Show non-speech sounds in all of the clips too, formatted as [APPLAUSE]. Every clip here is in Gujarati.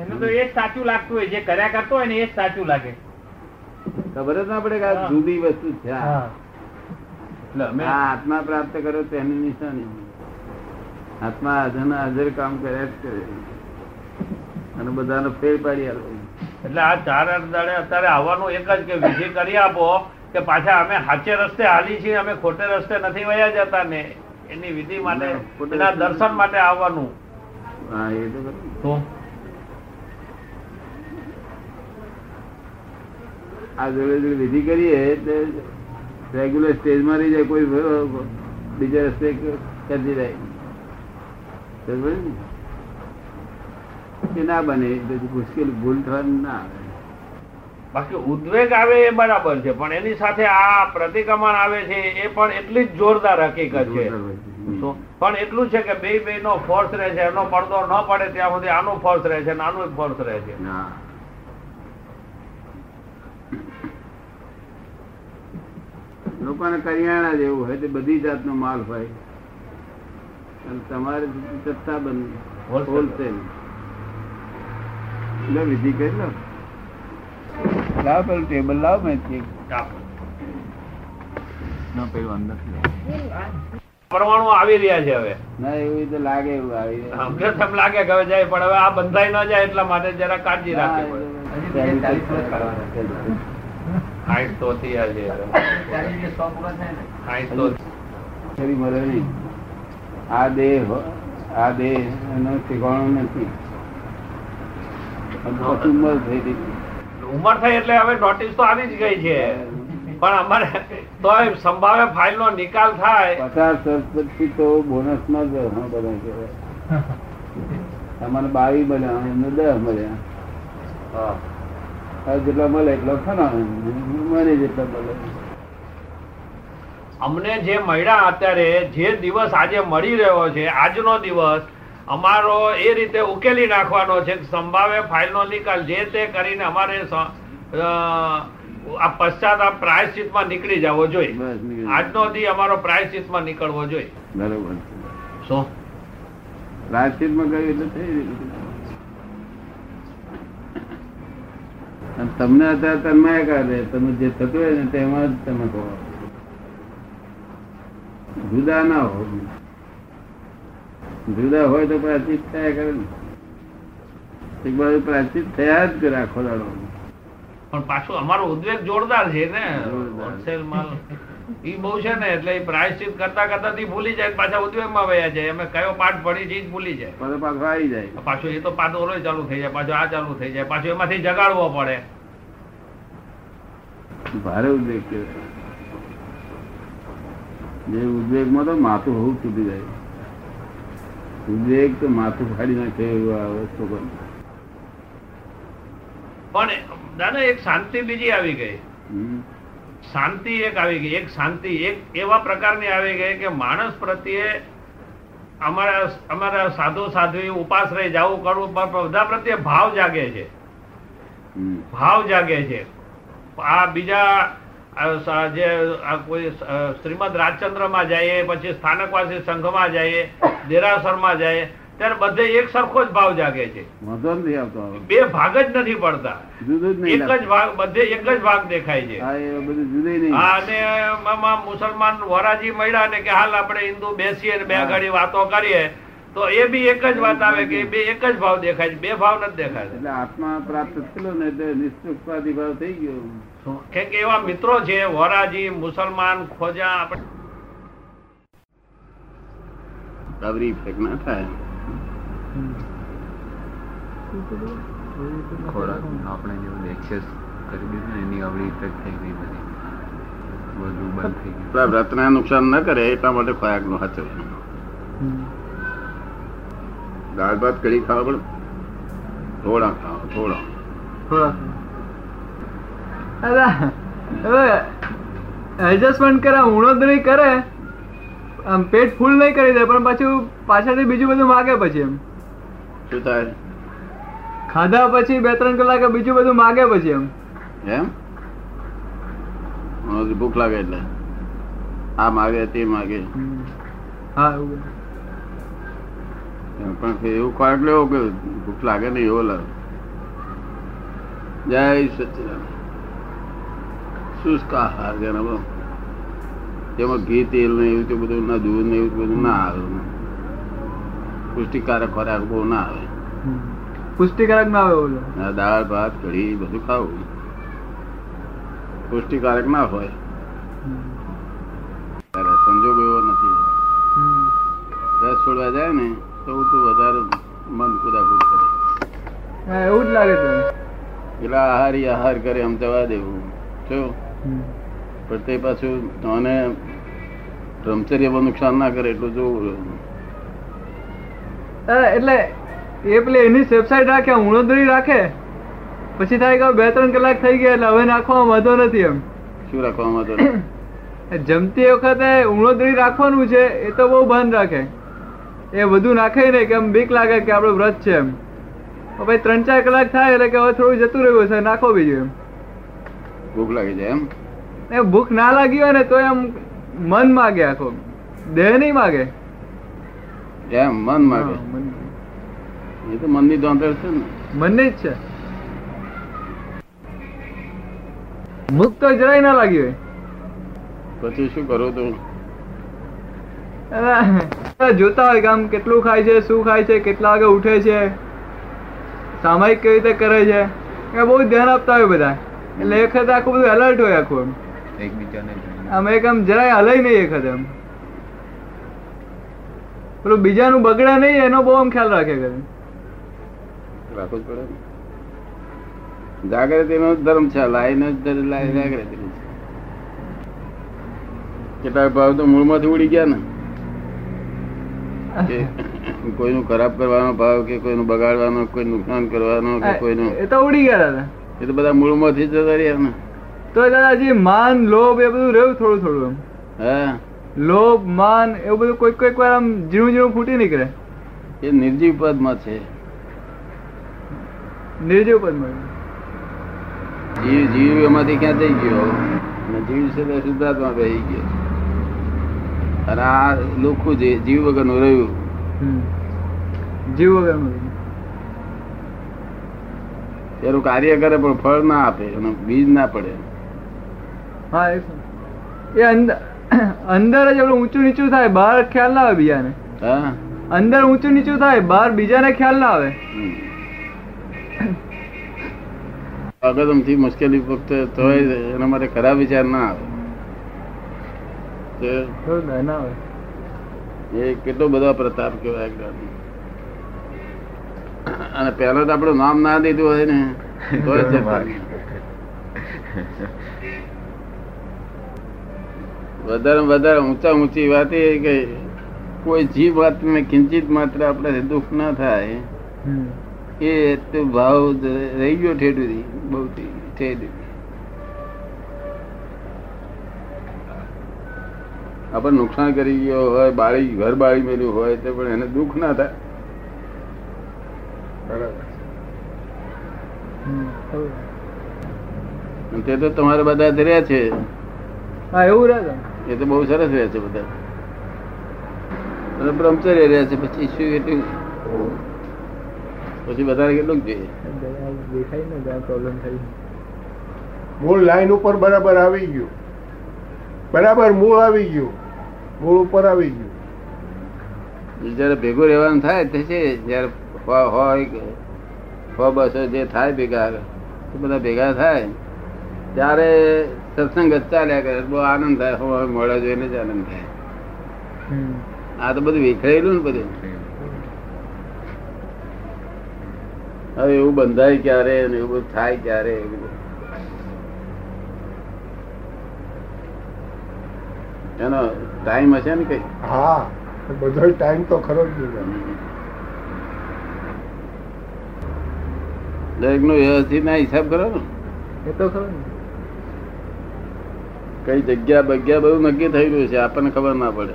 એનું તો એ સાચું લાગતું હોય. જે કર્યા કરતો હોય ને એ સાચું લાગે. ખબર જ ના પડે કે આ જુદી વસ્તુ છે. એટલે અમે આત્મા પ્રાપ્ત કરો તેની નિશાની. આત્મા હાજર હાજર કામ કર્યા જ કરે. અને બધાનો ફેર પાડી આવે એટલે આ ચાર દાડે અત્યારે આવવાનું એક જ કે વિધિ કરી આપો કે પાછા અમે સાચે રસ્તે હાલી છીએ અમે ખોટે રસ્તે નથી વયા જતા ને એની વિધિ માટે એના દર્શન માટે આવવાનું. હા એ તો ખરું. તો આ જોડે જોડે વિધિ કરીએ તો રેગ્યુલર સ્ટેજમાં રહી જાય કોઈ બીજા રસ્તે કરતી જાય એ ના? બને મુશ્કેલ ભૂલ થવાની ના આવે. બાકી ઉદ્વેગ આવે એ બરાબર છે પણ એની સાથે આ પ્રતિક્રમણ આવે છે એ પણ એટલી જ જોરદાર હકીકત છે. પણ એટલું છે કે બે બે નો ફોર્સ રહે છે એનો પડદો ન પડે ત્યાં સુધી આનો ફોર્સ રહે છે નાનું આનો ફોર્સ રહે છે. લોકોને કરિયાણા જેવું હોય તે બધી જાતનો માલ હોય. અને તમારે જથ્થા બંધ હોલસેલ એટલે વિધિ કરી લો. લાવ પેલું ટેબલ લાવ મેં પરમાણુ આવી રહ્યા છે હવે. ના એવું રીતે લાગે એવું આવી. અમને તો લાગે કે હવે જાય પણ હવે આ બંધાઈ ન જાય એટલા માટે જરા કાળજી ના, પડે તો થી આજે. હાઈટ તો ફરી મળે નહીં આ દેહ આ દેહ એનો ઠેકાણો નથી. ઉંમર થઈ ગઈ. ઉંમર થઈ એટલે હવે નોટિસ તો આવી જ ગઈ છે. પણ અમારે તો સંભાવે ફાઇલ નો નિકાલ થાય. પચાસ વર્ષ પછી તો બોનસમાં જ બધા કહેવાય. [LAUGHS] તમારે બાવીસ મળ્યા એમને દસ મળ્યા. હવે જેટલા મળે એટલો મને જેટલા મળે. અમને જે મળ્યા અત્યારે જે દિવસ આજે મળી રહ્યો છે આજનો દિવસ અમારો એ રીતે ઉકેલી નાખવાનો છે સંભાવે ફાઇલનો નિકાલ જે તે કરીને અમારે આ પશ્ચાત આ પ્રાયશ્ચિતમાં નીકળી જવો જોઈએ. આજનો દી અમારો પ્રાયશ્ચિતમાં નીકળવો જોઈએ. બરોબર શું? પ્રાયશ્ચિતમાં ગયું એટલે થઈ ગયું. અને તમને અત્યારે તન્માય કરે તમે જે થતું હોય ને તેમાં જ તમે કહો. જુદા ના હો. જુદા હોય તો પ્રાચિત થયા કરે ને. એક બાજુ પ્રાચિત થયા જ કરે આખો દાડો પણ પાછું અમારો ઉદ્વેગ જોરદાર છે ને. હોલસેલ માલ ઈ બહુ છે ને એટલે પ્રાયશ્ચિત કરતા કરતા થી ભૂલી જાય પાછા ઉદ્વેગમાં વયા જાય. અમે કયો પાઠ ભણી છે ભૂલી જાય. પાછો પાછો આવી જાય. પાછો એ તો પાઠ ઓલો ચાલુ થઈ જાય પાછો આ ચાલુ થઈ જાય પાછો એમાંથી જગાડવો પડે. ભારે ઉદ્વેગ કહેવાય જે ઉદ્વેગમાં તો માથું હોવું તૂટી જાય. ઉદ્વેગ તો માથું ફાડી નાખે એવું આ વસ્તુ પર પણ દાદા એક શાંતિ બીજી આવી ગઈ. શાંતિ એક આવી ગઈ. એક શાંતિ એક એવા પ્રકારની આવી ગઈ કે માણસ પ્રત્યે અમારા અમારા સાધુ સાધ્વી ઉપાસ રહી જવું કરવું પણ બધા પ્રત્યે ભાવ જાગે છે. ભાવ જાગે છે. આ બીજા જે કોઈ શ્રીમદ રાજચંદ્રમાં જઈએ પછી સ્થાનકવાસી સંઘમાં જઈએ દેરાસરમાં જઈએ ત્યારે બધે એક સરખો જ ભાવ જાગે છે. વાંધો નથી આવતો બે ભાગ જ નથી પડતા. જુદું જ એક જ ભાગ બધે એક જ ભાગ દેખાય છે. હા એ બધું જુદું નહીં. અને મુસલમાન વરાજી મળ્યા ને કે હાલ આપણે હિન્દુ બેસીએ ને બે ઘડી વાતો કરીએ તો એ બી એક જ વાત આવે કે બે એક જ ભાવ દેખાય છે. બે ભાવ નથી દેખાય. એટલે આત્મા પ્રાપ્ત થયેલો ને એટલે નિષ્પક્ષપાતી ભાવ થઈ ગયો. કેમ કે એવા મિત્રો છે વરાજી મુસલમાન ખોજા આપણે ઇફેક્ટ ના થાય. ખોરાક આપણે જેવું એક્સેસ કરી દીધું ને એની આવડી ઇફેક્ટ થઈ ગઈ બધી. બધું બંધ થઈ ગયું. પેલા વ્રતને નુકસાન ન કરે એટલા માટે ખોરાક નો હાથ દાળ ભાત કઢી ખાવા પણ થોડા ખાવા થોડા. હવે એડજસ્ટમેન્ટ કરે ઉણોદરી કરે. આમ પેટ ફૂલ નહીં કરી દે પણ પાછું પાછળથી બીજું બધું માગે પછી એમ. શું થાય ખાધા પછી બે ત્રણ કલાકે બીજું બધું માગે પછી એમ. એમ? ભૂખ લાગે એટલે. આ માગે તે માગે. હા પણ એવું ખોરાક લેવો કે ભૂખ લાગે નહીં એવો લાગે. જય સચિદાન શુષ્ક આહાર જેને. જેમાં ઘી તેલ ને એવું બધું ના દૂધ ને એવું બધું ના આવે. પુષ્ટિકારક ખોરાક બહુ ના આવે. પુષ્ટિકારક ના આવે બોલો. દાળ ભાત કઢી બધું ખાવું. પુષ્ટિકારક ના હોય. સંજોગ એવો નથી. રસ છોડવા જાય ને તો ઉલટું વધારે મન કુદાકુદ કરે. એવું જ લાગે છે. એટલે આહારી આહાર કરે એમ જવા દેવું. જો. પણ તે પાછું તને બ્રહ્મચર્ય નુકસાન ના કરે એટલું જોવું એટલે એ પેલી એની વેબસાઇટ રાખે ઉણોદરી રાખે? પછી થાય કે બે ત્રણ કલાક થઈ ગયા એટલે હવે નાખવામાં વાંધો નથી એમ. શું રાખવામાં તો જમતી વખતે ઉણોદરી રાખવાનું છે એ તો બહુ ભાન રાખે. એ બધું નાખે ને કે એમ બીક લાગે કે આપણો વ્રત છે એમ. ભાઈ ત્રણ ચાર કલાક થાય એટલે કે હવે થોડું જતું રહ્યું છે નાખો બીજું એમ. ભૂખ લાગી જાય એમ એમ? એ ભૂખ ના લાગી હોય ને તો એમ મન માગે આખો. દેહ નહીં માગે. એમ મન માટે. એ તો મનની દોંતર છે ને. મનને જ છે. મુખ તો જરાય ના લાગ્યું પછી શું કરો તો? જોતા હોય કે આમ કેટલું ખાય છે શું ખાય છે કેટલા વાગે ઉઠે છે સામાયિક કેવી રીતે કરે છે એ બહુ ધ્યાન આપતા હોય બધા. એટલે એ વખતે આખું બધું એલર્ટ હોય આખું એમ. એકબીજાને. આમ એક આમ જરાય હલાય નહીં એ વખતે એમ. પેલું બીજાનું બગડે નહીં એનો બહુ આમ ખ્યાલ રાખે કરે. રાખવું જ પડે. જાગૃતિ નો ધર્મ છે લાઈને લાઈ જાગૃતિ કેટલાક ભાવ તો મૂળમાંથી ઉડી ગયા ને. [LAUGHS] કોઈનું ખરાબ કરવાનો ભાવ કે કોઈનું બગાડવાનો કોઈ નુકસાન કરવાનો કે કોઈનું એ તો ઉડી ગયા દાદા. એ તો બધા મૂળમાંથી જ જતા રહ્યા ને. તો દાદા માન લોભ એ બધું રહ્યું થોડું થોડું એમ. હા. લોભ માન એવું બધું કોઈક કોઈક વાર આમ ઝીણું ઝીણું ફૂટી નીકળે. એ નિર્જીવ પદમાં છે. નિર્જીવ પદમાં. જીવ જીવ એમાંથી ક્યાં થઈ ગયો? અને જીવ છે તે શુદ્ધાત્મા રહી ગયો અને આ લોખું જે જીવ વગરનું રહ્યું. જીવ વગરનું એનું કાર્ય કરે પણ ફળ ના આપે એનું બીજ ના પડે. હા છે. એ અંદર અંદર જ એવડું ઊંચું નીચું થાય બહાર ખ્યાલ ના આવે બીજાને. હા. અંદર ઊંચું નીચું થાય બહાર બીજાને ખ્યાલ ના આવે. હમ. અગતમથી મુશ્કેલી ફક્ત તો એના માટે ખરાબ વિચાર ના આવે. ના આવે. એ કેટલો બધો પ્રતાપ કહેવાય. અને પહેલા તો આપણું નામ ના દીધું હોય ને તો [LAUGHS] વધારે વધારે ઊંચા ઊંચી વાત એ કે કોઈ જીવ વાત ને કિંચિત માત્ર આપણે દુઃખ ના થાય એ તો ભાવ રહી ગયો ઠેઠું બહુ ઠેઠ આપણે નુકસાન કરી ગયો હોય બાળી ઘર બાળી મેળ્યું હોય તો પણ એને દુઃખ ના થાય. બરાબર. તે તો તમારે બધા ધર્યા છે. હા એવું રહે એ તો બહુ સરસ રહે છે બધા. અને બ્રહ્મચર્ય રહે છે પછી શું એટલું પછી વધારે કેટલું જોઈએ. દેખાય ને જ્યાં પ્રોબ્લેમ થઈ મૂળ લાઈન ઉપર બરાબર આવી ગયું. બરાબર મૂળ આવી ગયું. મૂળ ઉપર આવી ગયું. જયારે ભેગું રહેવાનું થાય તે છે જયારે હોય હો બસો જે થાય ભેગા તે બધા ભેગા થાય. ત્યારે સત્સંગ ચાલ્યા કરે બહુ આનંદ થાય હવે મળે જોઈને જ આનંદ થાય. આ તો બધું વિખરેલું ને બધું. હવે એવું બંધાય ક્યારે ને એવું બધું થાય ક્યારે? એનો ટાઈમ હશે ને કઈ? હા બધો ટાઈમ તો ખરો જ દરેક નો વ્યવસ્થિત ના હિસાબ કરો ને? એ તો ખરો ને. કઈ જગ્યા બગ્યા બધું નક્કી થઈ ગયું છે આપણને ખબર ના પડે.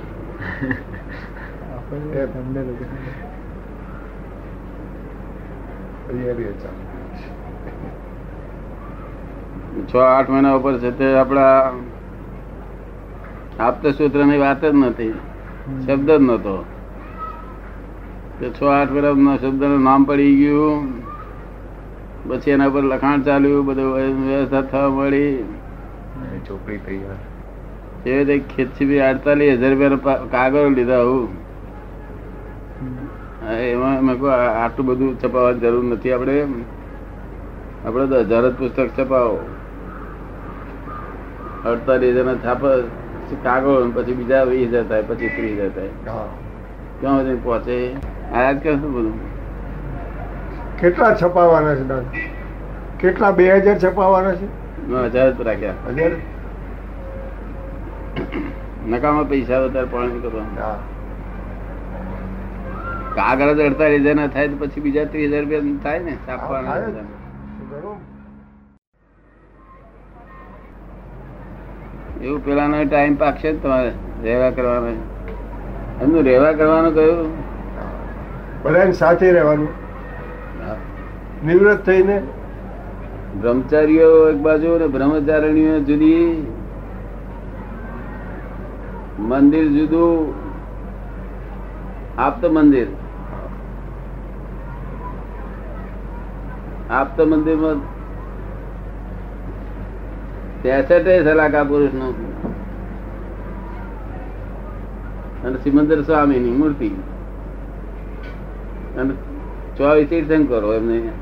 છ. આઠ મહિના ઉપર છે તે આપણા આપતા સૂત્રની વાત જ નથી. શબ્દ જ નતો. છ આઠ મહિના શબ્દનું નામ પડી ગયું. પછી એના પર લખાણ ચાલ્યું બધું વ્યવસ્થા થવા મળી. ચોપડી તૈયાર એ રીતે ખેતથી અડતાલીસ હજાર રૂપિયા કાગળ લીધા હું એમાં મેં કહું આટલું બધું છપાવવાની જરૂર નથી આપણે. આપણે તો હજાર જ પુસ્તક છપાવો. અડતાલીસ હજાર છાપ કાગળ પછી બીજા વીસ હજાર થાય પછી ત્રીસ હજાર થાય. હા. ક્યાં સુધી પહોંચે? આયાત કરશું બધું? કેટલા છપાવાના છે કેટલા બે હજાર છપાવાના છે? હજાર જ રાખ્યા. નકામા પૈસા વધારે પાણી કાગળ જ અડતાલીસ હજાર ના થાય તો પછી બીજા ત્રીસ હજાર રૂપિયા થાય ને. બધા. એવું પેલાનો ટાઈમ પાકશે ને તમારે રહેવા કરવાનો. એમનું રહેવા કરવાનું કયું? બધા સાથે રહેવાનું. નિવૃત્ત થઈને બ્રહ્મચારીઓ એક બાજુ ને બ્રહ્મચારિણીઓ જુદી. મંદિર જુદું. આપત મંદિર. આપત મંદિરમાં ત્રેસઠે સલાકા પુરુષનું અને સિમંદર સ્વામી ની મૂર્તિ. અને ચોવીસ તીર્થંકરો એમને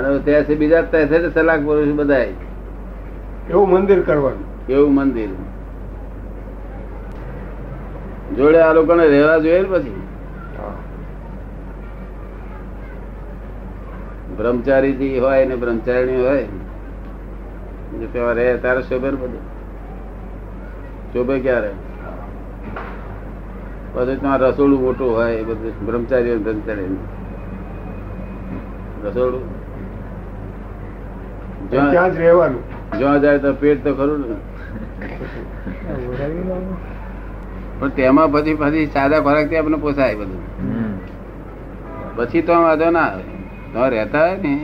અને ત્યાંથી બીજા ત્રેસઠ સલાક પુરુષ બધા એવું મંદિર કરવાનું. એવું મંદિર. જોડે આ લોકોને રહેવા જોઈએ ને પછી. બ્રહ્મચારી થી હોય ને બ્રહ્મચારી હોય જો તેમાં રહે તારે શોભે ને બધું. શોભે ક્યારે? પછી ત્યાં રસોડું મોટું હોય એ બધું બ્રહ્મચારી બ્રહ્મચારી રસોડું? ત્યાં જ રહેવાનું. જ્યાં જાય તો પેટ તો ખરું ને. પણ તેમાં પછી પછી સાદા ખોરાકથી આપણે પોસાય બધું. પછી તો વાંધો ના આવે. તો રહેતા હોય ને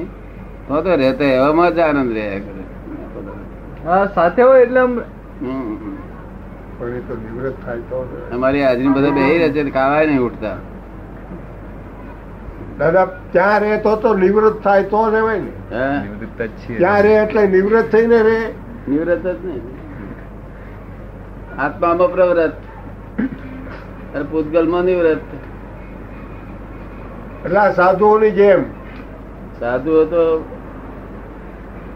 તો તો રહેતા એવામાં જ આનંદ રહ્યા કરે હા સાથે હોય એટલે. અમારી હાજરી બધા બે રહે છે ને ખાવાય નહીં ઉઠતા. દાદા ત્યાં રે તો તો નિવૃત્ત થાય તો રહેવાય ને. ત્યાં રે એટલે નિવૃત્ત થઈને રે નિવૃત્ત જ નહીં. આત્મામાં પ્રવૃત્ત. અને પૂતગલમાં નિવૃત્ત. એટલે આ સાધુઓની જેમ. સાધુઓ તો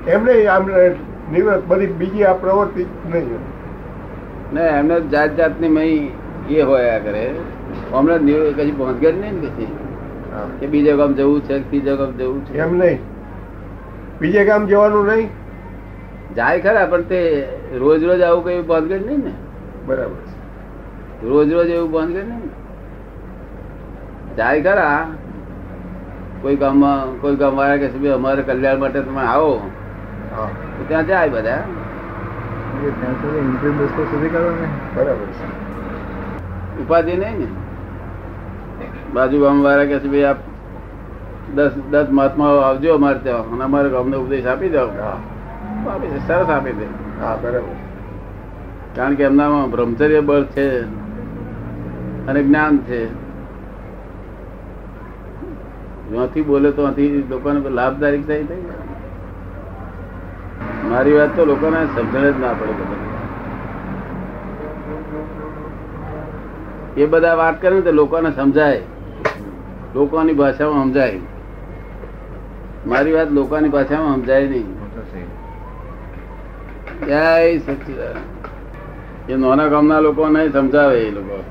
એમ નહીં આમ નિવૃત્ત બધી બીજી આ પ્રવૃત્તિ નહીં ને એમને જાત જાતની મહી એ હોયા કરે હમણાં કદી પહોંચ પહોંચગર નહીં ને હા. કે બીજે ગામ જવું છે બીજે ગામ જવું છે. એમ નહીં. બીજે ગામ જવાનું નહીં? જાય ખરા પણ તે રોજ રોજ આવું કઈ બાંધગઢ નહીં ને. બરાબર. રોજ રોજ એવું બાંધગઢ નહીં ને. જાય ખરા. કોઈ ગામમાં કોઈ ગામ વાળા કે ભાઈ અમારે કલ્યાણ માટે તમે આવો. ત્યાં જાય બધા. ઉપાધિ નહીં ને. બાજુ ગામ વાળા કે ભાઈ આપ દસ દસ મહાત્માઓ આવજો અમારે ત્યાં અને અમારે ગામને ઉપદેશ આપી દો. દે, સરસ આપી દે. હા, બરાબર. કારણ કે એમનામાં બ્રહ્મચર્ય બળ છે અને જ્ઞાન છે. જ્યાંથી બોલે તો ત્યાંથી લોકોને લાભદાયક થાય, થઈ. મારી વાત તો લોકોને સમજણ જ ના પડે બધા એ બધા વાત કરે ને તો લોકોને સમજાય. લોકોની ભાષામાં સમજાય. મારી વાત લોકોની ભાષામાં સમજાય નહીં. જય સચિદાન એ નાના ગામના લોકો નહીં સમજાવે એ લોકો.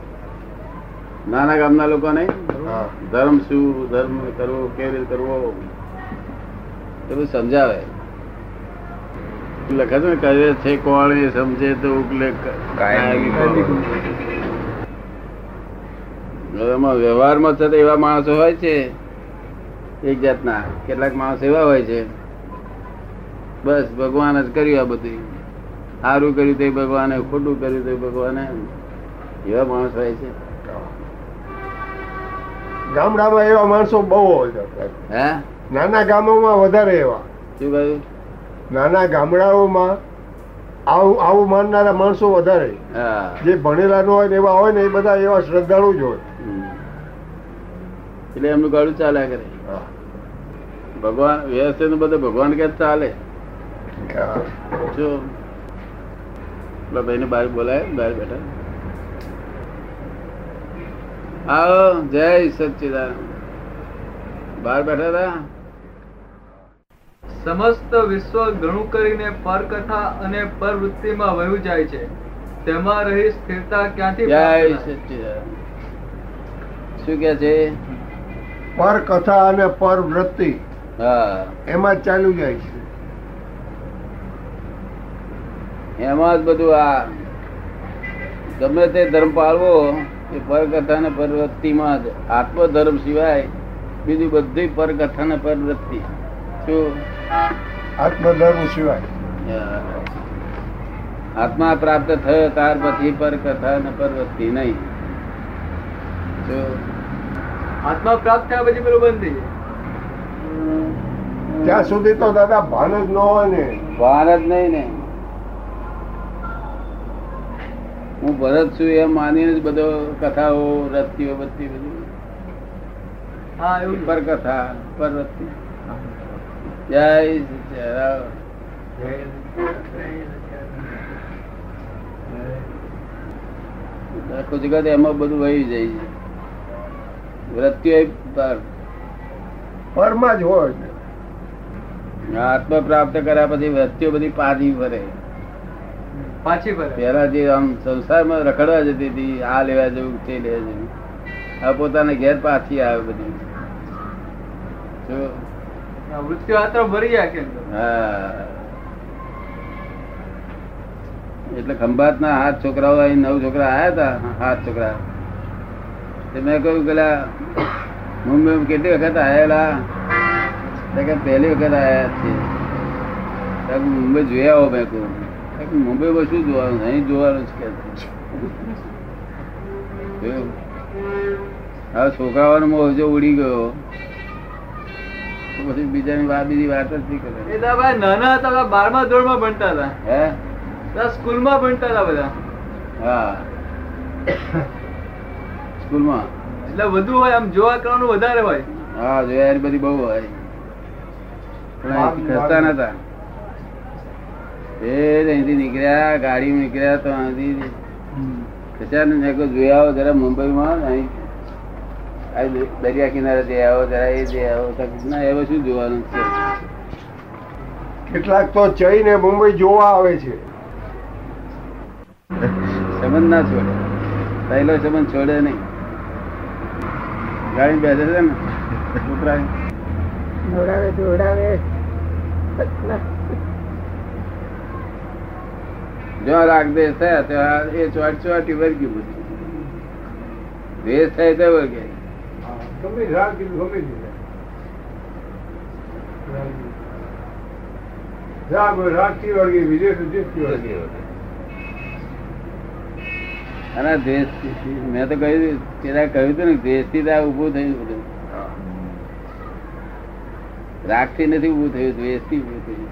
નાના ગામના લોકો નહીં? ધર્મ શું? ધર્મ કરવો કેવી રીતે કરવો? એ બધું સમજાવે. લખે છે ને કહે છે કોણ સમજે તો ઉકલે કાયમી એમાં વ્યવહારમાં છે એવા માણસો હોય છે એક જાતના. કેટલાક માણસો એવા હોય છે બસ ભગવાન જ કર્યું આ બધું. સારું કર્યું તો ભગવાને ખોટું કર્યું તો ભગવાને. એવા માણસ હોય છે. ગામડામાં એવા માણસો બહુ હોય હે? નાના ગામોમાં વધારે એવા. શું કહ્યું? નાના ગામડાઓમાં આવું આવું માનનારા માણસો વધારે. જે ભણેલા ન હોય ને એવા હોય ને એ બધા એવા શ્રદ્ધાળુ જ હોય. એટલે એમનું ગાડું ચાલ્યા કરે. ભગવાન વ્યવસ્થિત બધું ભગવાન કે ચાલે. જો. ભાઈ ને બહાર બોલાય બહાર બેઠા. આવો જય સચિદાન બહાર બેઠા હતા? સમસ્ત વિશ્વ ગણું કરીને પરકથા અને પરવૃત્તિમાં વહ્યું જાય છે. તેમાં રહી સ્થિરતા ક્યાંથી શું કે છે? પર કથા અને પર વૃત્તિ હા. એમાં જ જાય છે. એમાં જ બધું આ ગમે તે ધર્મ પાળવો એ પરકથા ને પરવૃત્તિમાં જ. આત્મધર્મ સિવાય બીજું બધું પરકથા ને પરવૃત્તિ. શું? આત્મધર્મ સિવાય. આત્મા પ્રાપ્ત થયો ત્યાર પછી પર કથા ને પરવૃત્તિ નહીં. જો આત્મા પ્રાપ્ત થયા પછી પેલું બંધ થઈ જાય. ત્યાં સુધી તો દાદા ભાન જ ન હોય ને. ભાન જ નહીં ને. હું ભરત છું એમ માનીને જ બધો કથાઓ રત્તીઓ બધી બધી હા એવું પર કથા પરવૃત્તિ જય આખું જગત એમાં બધું વહી જાય છે વૃત્તિઓ પરમાં જ હોય આત્મ પ્રાપ્ત કર્યા પછી વૃત્તિઓ બધી પાછી ફરે પાછી ફરે પેલા જે આમ સંસારમાં રખડવા જતી હતી આ લેવા જવું તે લેવા જવું આ પોતાના ઘેર પાછી આવે બધી વૃત્તિઓ ભરી. હા. એટલે ખંભાત ના હાથ છોકરાઓ અહીં નવ છોકરા આયા હતા હાથ છોકરા. મેં કહ્યું પેલા મુંબઈ કેટલી વખત આવેલા પહેલી વખત આયા છે મુંબઈ જોયા આવો મેં કહ્યું મુંબઈ માં મુંબઈમાં શું જોવાનું? અહીં જોવાનું છે કે? [LAUGHS] હવે છોકરાઓનો મોહ જો ઉડી ગયો. પછી બીજાની વાત બીજી વાત જ નહીં કરે. ભાઈ નાના હતા બારમા ધોરણમાં ભણતા હતા. હે? સ્કૂલમાં ભણતા હતા બધા. હા. સ્કૂલમાં? એટલે વધુ હોય આમ જોવા કરવાનું વધારે હોય. હા જોયા બધી બહુ હોય. પણ ખસતા નતા. એ અહીંથી નીકળ્યા ગાડી નીકળ્યા તો અહીંથી ખસ્યા ને આવો જરા મુંબઈમાં અહીં દરિયા કિનારે જઈ આવો જરા એ જઈ આવો ના એમાં શું જોવાનું છે? કેટલાક તો જઈને મુંબઈ જોવા આવે છે. સંબંધ ના છોડે. પહેલો સંબંધ છોડે નહીં. ગાડી બેસે છે ને છોકરા દોડાવે દોડાવે. જ્યાં રાગ દેશ થયા ત્યાં એ ચોટ ચોટી વર્ગ્યું બધું. દેશ થાય તો વર્ગે. ગમે રાગ કીધું ગમે. રાગ હોય, રાગથી વળગી વિદેશથી વળગી અને દ્વેષ મેં તો કહ્યું પેલા કહ્યું હતું ને દ્વેષથી ત્યાં ઉભું થયું બધું. રાગથી નથી ઉભું થયું દ્વેષથી ઉભું થયું.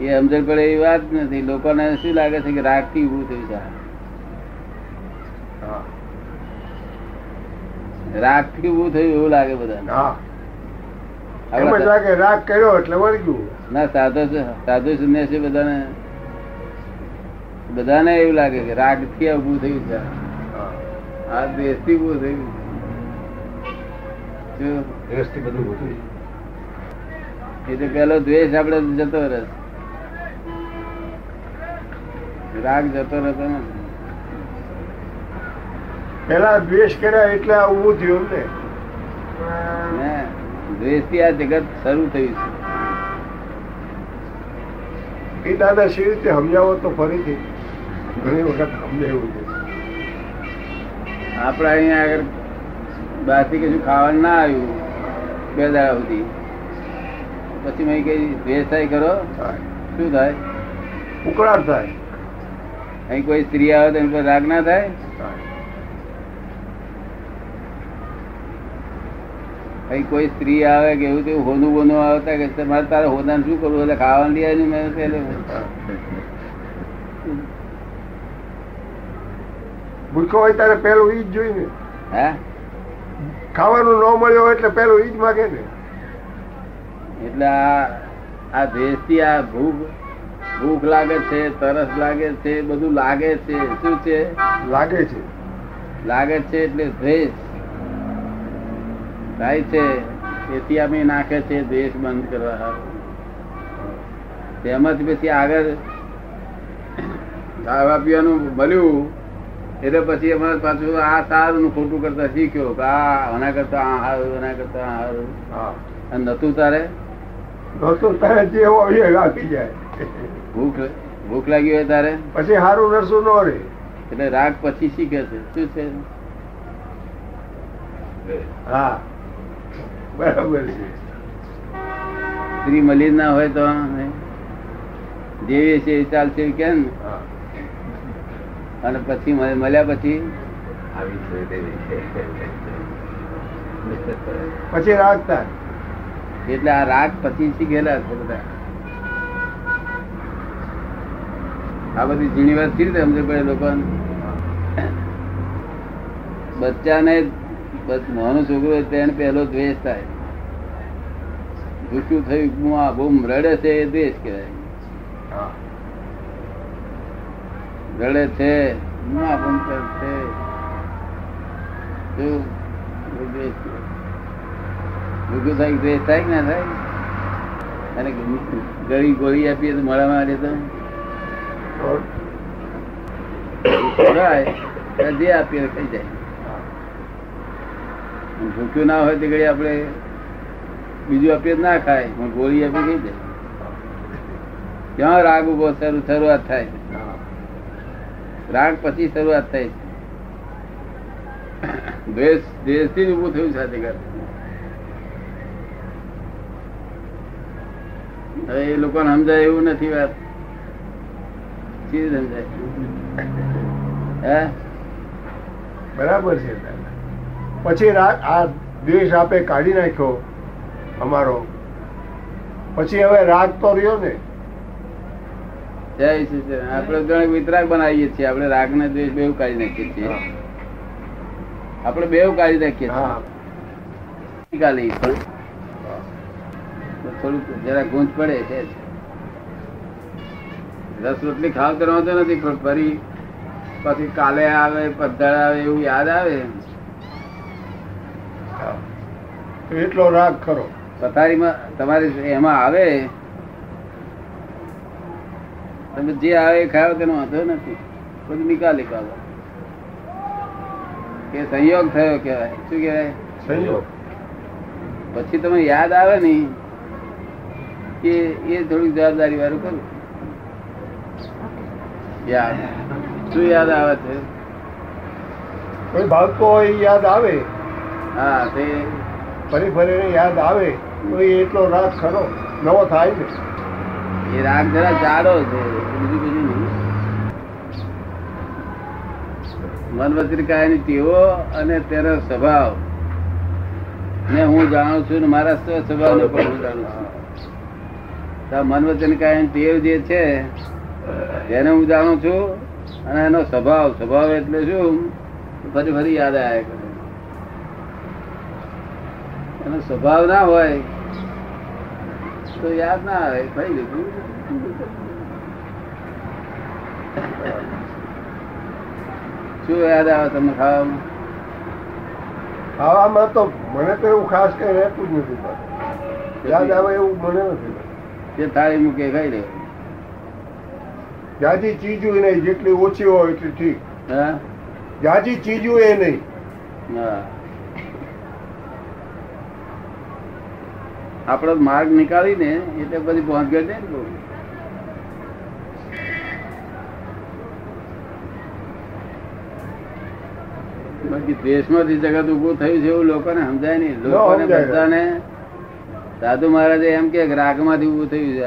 એ સમજણ પડે એવી વાત નથી. લોકોને શું લાગે છે કે રાગથી ઉભું થયું છે હા. રાગથી ઉભું થયું એવું લાગે બધા રાગ કર્યો એટલે વળગ્યું ના સાધુ સાધુ સંન્યાસી બધાને બધાને એવું લાગે કે રાગથી ઉભું થયું છે. આ દ્વેષથી ઉભું થયું શું? દેશથી બધું થયું એ તો પેલો દ્વેષ આપડે જતો રહે રાગ જતો રહેતો નથી. પેલા દ્વેષ કર્યા એટલે આ ઊભું થયું ને ને દ્વેષથી આ જગત શરૂ થયું છે. એ દાદા શી રીતે સમજાવો તો ફરીથી? ઘણી વખત સમજાવ્યું છે. આપડે અહીંયા આગળ બહારથી કશું ખાવાનું ના આવ્યું બે દાડા સુધી. પછી મેં કઈ દ્વેષ થાય કરો શું થાય? ઉકળાટ થાય. અહીં કોઈ સ્ત્રી આવે તો એની પર રાગ ના થાય. અહીં કોઈ સ્ત્રી આવે કે એવું તેવું હોનું બોનું આવતા કે તમારે તારે હોદાને શું કરવું? એટલે ખાવાનું લઈ આવ્યું મેં પેલે ભૂખો હોય ત્યારે પેલું ઈ જ જોઈ ને હે? ખાવાનું ન મળ્યો હોય એટલે પેલું ઈ જ માગે ને. એટલે આ આ થી આ ભૂખ ભૂખ લાગે છે તરસ લાગે છે બધું લાગે છે. શું છે? લાગે છે. લાગે છે એટલે દ્વેષ થાય છે તેથી અમે નાખે છે દેશ બંધ કરવા તેમજ પછી આગળ ખાવા પીવાનું મળ્યું એટલે પછી અમારે પાછું આ સારું ખોટું કરતા શીખ્યો કે આ આના કરતા આ સારું એના કરતા આ સારું અને નતું તારે? નતું તારે જે આપી જાય. ભૂખ ભૂખ લાગી હોય તારે? પછી સારું નરસું ન રે એટલે રાગ પછી શીખે છે. શું છે? હા. બરાબર છે. સ્ત્રી મળી ના હોય તો જેવી છે ચાલશે કેમ? કે અને પછી મળ- મળ્યા પછી? પછી રાખતા એટલે આ રાગ પછી શીખેલા છે બધા? આ બધી ઝીણી વાત કેવી રીતે સમજે પડે લોકો બચ્ચાને નાનો છોકરો હોય તેને પહેલો દ્વેષ થાય. દુઃખું થયું હું આ બૂમ રડે છે એ દ્વેષ કહેવાય. રડે છે હું આ પંકજ છે શું? એ દ્વેષ કહેવાય. દુઃખું થાય દ્વેષ થાય ના થાય? અને ગળી ગોળી આપીએ તો મળવા તો. જે આપીએ ખાઈ જાય. ભૂખ્યું ના હોય તે ઘડી આપણે બીજું આપીએ ના ખાય. પણ ગોળી આપી ખાઈ જાય ક્યાં રાગ ઊભો શરૂઆત થાય રાગ પછી શરૂઆત થાય છે. દ્વેષ દ્વેષથી જ ઉભું થયું સાથે એ લોકોને સમજાય એવું નથી વાત. સમજાય? હે? બરાબર છે. પછી રાગ, આ દેશ આપે કાઢી નાખ્યો. અમારો. પછી હવે રાગ તો રહ્યો ને જય શ્રી. આપણે જણ વિતરાગ બનાવીએ છીએ. આપણે રાગ ને દ્વેષ બેવ કાઢી નાખીએ છીએ. આપણે બેવ કાઢી નાખીએ છીએ. કાલે પણ થોડુંક જરા ગૂંચ પડે છે. રસ રોટલી ખાવ તો વાંધો નથી પણ ફરી પછી કાલે આવે પદ્ધર આવે એવું યાદ આવે. એટલો રાગ ખરો. પથારીમાં તમારે એમાં આવે તમે જે આવે ખાવ તેનો વાંધો નથી. બધું નિકાલી કાઢો કે સંયોગ થયો કેવાય શું કેવાય સંયોગ. પછી તમે યાદ આવે ને કે એ થોડીક જવાબદારી વાળું કરું. યાદ. શું યાદ આવે છે? કોઈ ભાગતો હોય યાદ આવે. હા તે ફરી ફરીને યાદ આવે. એટલો રાગ ખરો, નવો થાય ને. એ રાગ જરા જાડો છે બીજું બીજું નહીં. મન ટેવો અને તેનો સ્વભાવ. ને હું જાણું છું ને મારા સ્વભાવ સ્વભાવને પણ હું જાણું છું. મન વચન ટેવ જે છે તેને હું જાણું છું અને એનો સ્વભાવ સ્વભાવ એટલે શું? ફરી ફરી યાદ કરે. એનો સ્વભાવ ના હોય તો યાદ ના આવે. ભાઈ લીધું શું યાદ આવે તમને ખાવામાં? ખાવામાં તો મને તો એવું ખાસ કઈ રહેતું જ નથી યાદ આવે એવું મને નથી. તે થાળી મૂકે ખાઈ લે. જાજી ચીજું નહીં જેટલી ઓછી હોય એટલી ઠીક. હા? જાજી ચીજું એ નહીં. હા. આપણો માર્ગ નીકાળીને એટલે બધી પહોંચ ગયો ને બહુ. બાકી દેશમાંથી જગત ઉભું થયું છે એવું લોકોને સમજાય નહીં. લોકોને. બધાને સાધુ મહારાજે એમ કે રાગમાંથી ઉભું થયું છે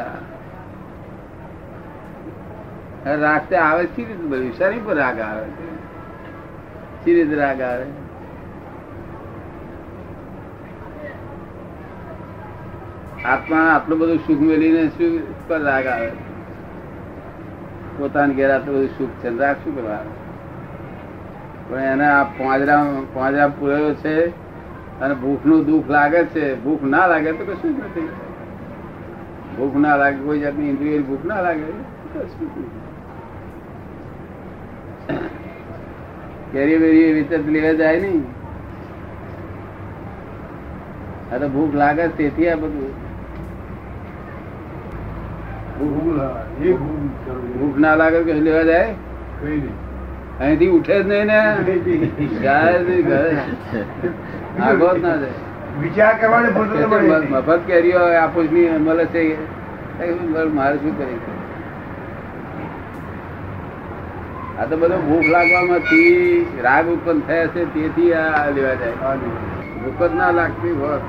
રાગ તે આવે સી રીતે બધું શરીર પર રાગ આવે છે. સી રીતે રાગ આવે? આત્મા આટલું બધું સુખ મેળવીને શું પર રાગ આવે? પોતાની ઘેર આટલું બધું સુખ છે રાગ શું કરવા આવે? પણ એને આ પાંજરા પાંજરા પૂરેલો છે અને ભૂખનું દુઃખ લાગે છે, ભૂખ ના લાગે તો કશું નથી. ભૂખ ના લાગે, કોઈ જાતની ઇન્દ્રિય ભૂખ ના લાગે કેરી બેરી એવી રીતે લેવા જાય નહીં. આ તો ભૂખ લાગે તેથી આ બધું. ભૂખ ના લાગે કે લેવા જાય? અહીંથી ઉઠે જ નહીં ને. જાય નહીં ઘરે. આગો જ ના જાય. વિચાર કરવાની ફરતો તો મળે નહીં. મફત કેરીઓ આપું ની મળે છે. મારે શું કરી આ તો બધો ભૂખ લાગવામાંથી રાગ ઉત્પન્ન થયા છે તેથી આ લેવા જાય. ભૂખ જ ના લાગતી હોત.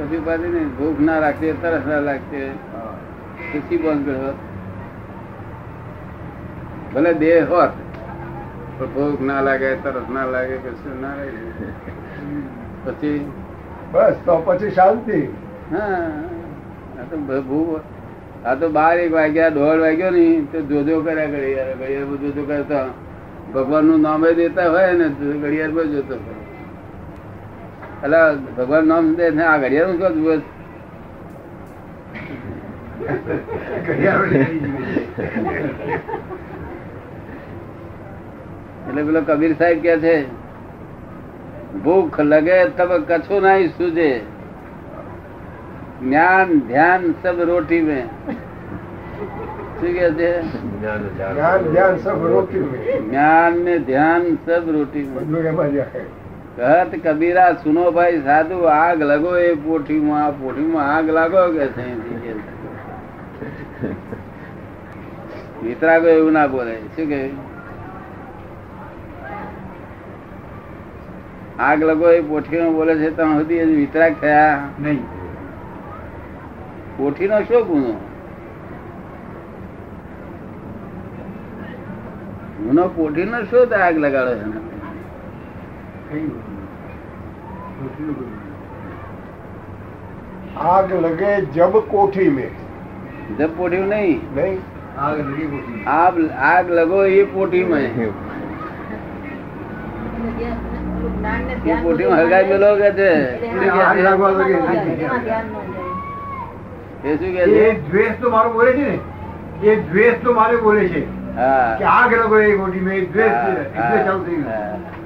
પછી ઉપાધિ ને ભૂખ ના લાગતી તરસ ના લાગતી ખુશી બંધ કરો. ભલે દેહ હોત પણ ભૂખ ના લાગે તરસ ના લાગે કશું ના લાગે પછી? બસ તો પછી શાંતિ. હા આ તો ભૂખ આ તો બાર એક વાગ્યા દોઢ વાગ્યો ને તો જોજો કર્યા ઘડિયાળ ઘડિયાળ બધું જોજો કરતા. ભગવાનનું નામે દેતા હોય ને ઘડિયાળ પર જોતો હોય. એટલે ભગવાન નામ દે ને આ ઘડિયાળનું શું દિવસ એટલે પેલો કબીર સાહેબ કે છે ભૂખ લગે તબ કછું નહીં સુજે જ્ઞાન ધ્યાન સબ રોટી में। શું કે છે જ્ઞાન ધ્યાન સબ રોકી મેં. જ્ઞાન ને ધ્યાન સબ રોટી में। કહત કબીરા સુનો ભાઈ સાધુ આગ લગો એ પોઠીમાં પોઠીમાં આગ લાગો કે કે એવું ના બોલે શું કે આગ લગો એ પોઠીમાં બોલે છે ત્યાં સુધી વિતરાગ થયા? નહીં. પોઠીનો શું ગુનો? ગુનો પોઠીનો શું આગ લગાડો છે? એને? આગ લગે જબ કોઠી મેં જબ પોઠ્યું નહીં નહીં આગ આગ લગો એ પોઠીમાં એ પોઠીમાં હળગાઈ મેલો કે છે આગ લાગવા લાગે. એ શું કે એ છે દ્વેષ તો મારું બોલે છે ને એ દ્વેષ તો મારે બોલે છે હા કે આગ લગો એ ગોટી મેં દ્વેષ છે. એટલે ચાલુ થઈ ગયું હા.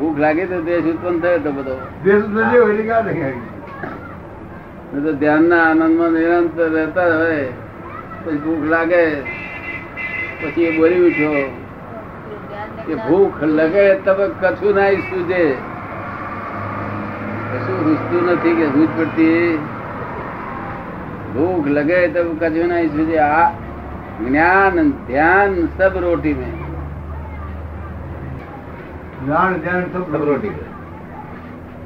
ભૂખ લાગે તો દેશ ઉત્પન્ન થયો તો બધો. તો તો ધ્યાનના આનંદમાં નિરંતર રહેતા હોય પછી ભૂખ લાગે પછી એ બોલી ઉઠ્યો કે ભૂખ લગે તમે કશું ના સૂજે કશું રૂચતું નથી કે રૂચ પડતી. ભૂખ લગે તબ કશું ના સૂજે આ જ્ઞાન ધ્યાન સબ રોટી में જ્ઞાન ધ્યાન સબ રોટી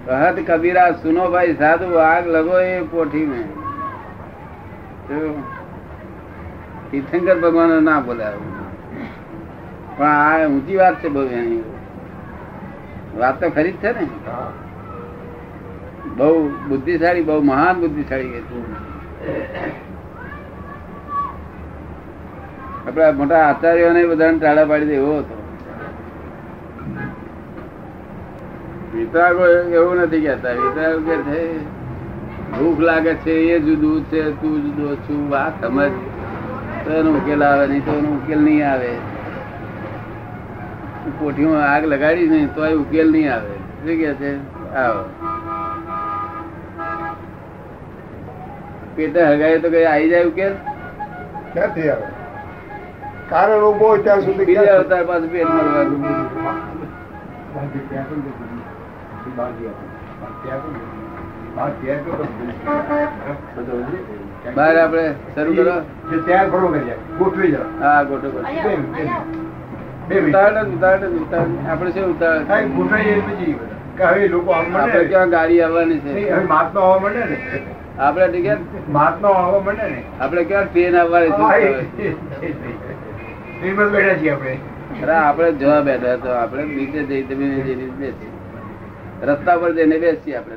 कहत कबीरा सुनो भाई साधु आग लगो ये पोठी में તો તીર્થંકર ભગવાન ના બોલ્યા પણ આ ઊંચી વાત છે બહુ એની વાત તો ખરી જ છે ને હા. બહુ બુદ્ધિશાળી બહુ મહાન બુદ્ધિશાળી કે છે આપડા મોટા આચાર્યોને બધાને ટાળા પાડી દે એવો હતો વિતરાગો એવું નથી કેતા વિતરાગ કે છે ભૂખ લાગે છે એ જુદું છે તું જુદો છું. વાત સમજ. તો એનો ઉકેલ આવે નહીં તો એનો ઉકેલ નહીં આવે. કોઠીમાં આગ લગાડી નહીં તો ઉકેલ નહીં આવે. શું કે છે? આવો. પેટે હગાય તો કઈ આવી જાય ઉકેલ ક્યાંથી આવે? કારણ ઊભો ત્યાં સુધી બીજા અવતાર પાછું પેટ મળવાનું બહાર આપડે શરૂ કરો જે તૈયાર કરો છે ગોઠવી જાઓ હા ગોટો ગોટો બે મિનિટ, આપણે જ, જ, જ. શું ઉતાવળ ગોઠવાઈ પછી કે હવે લોકો ક્યાં ગાડી આવવાની છે હવે મહાત્મા આવવા માંડે ને આપડે ટિકિટ મહાત્મા આવવા માંડે ને આપડે ક્યાં ટ્રેન આવવાની છે બેઠા છીએ આપણે જવા બેઠા તો આપડે નીચે જઈ તમે જઈને બેસી રસ્તા પર જઈને બેસીએ આપણે.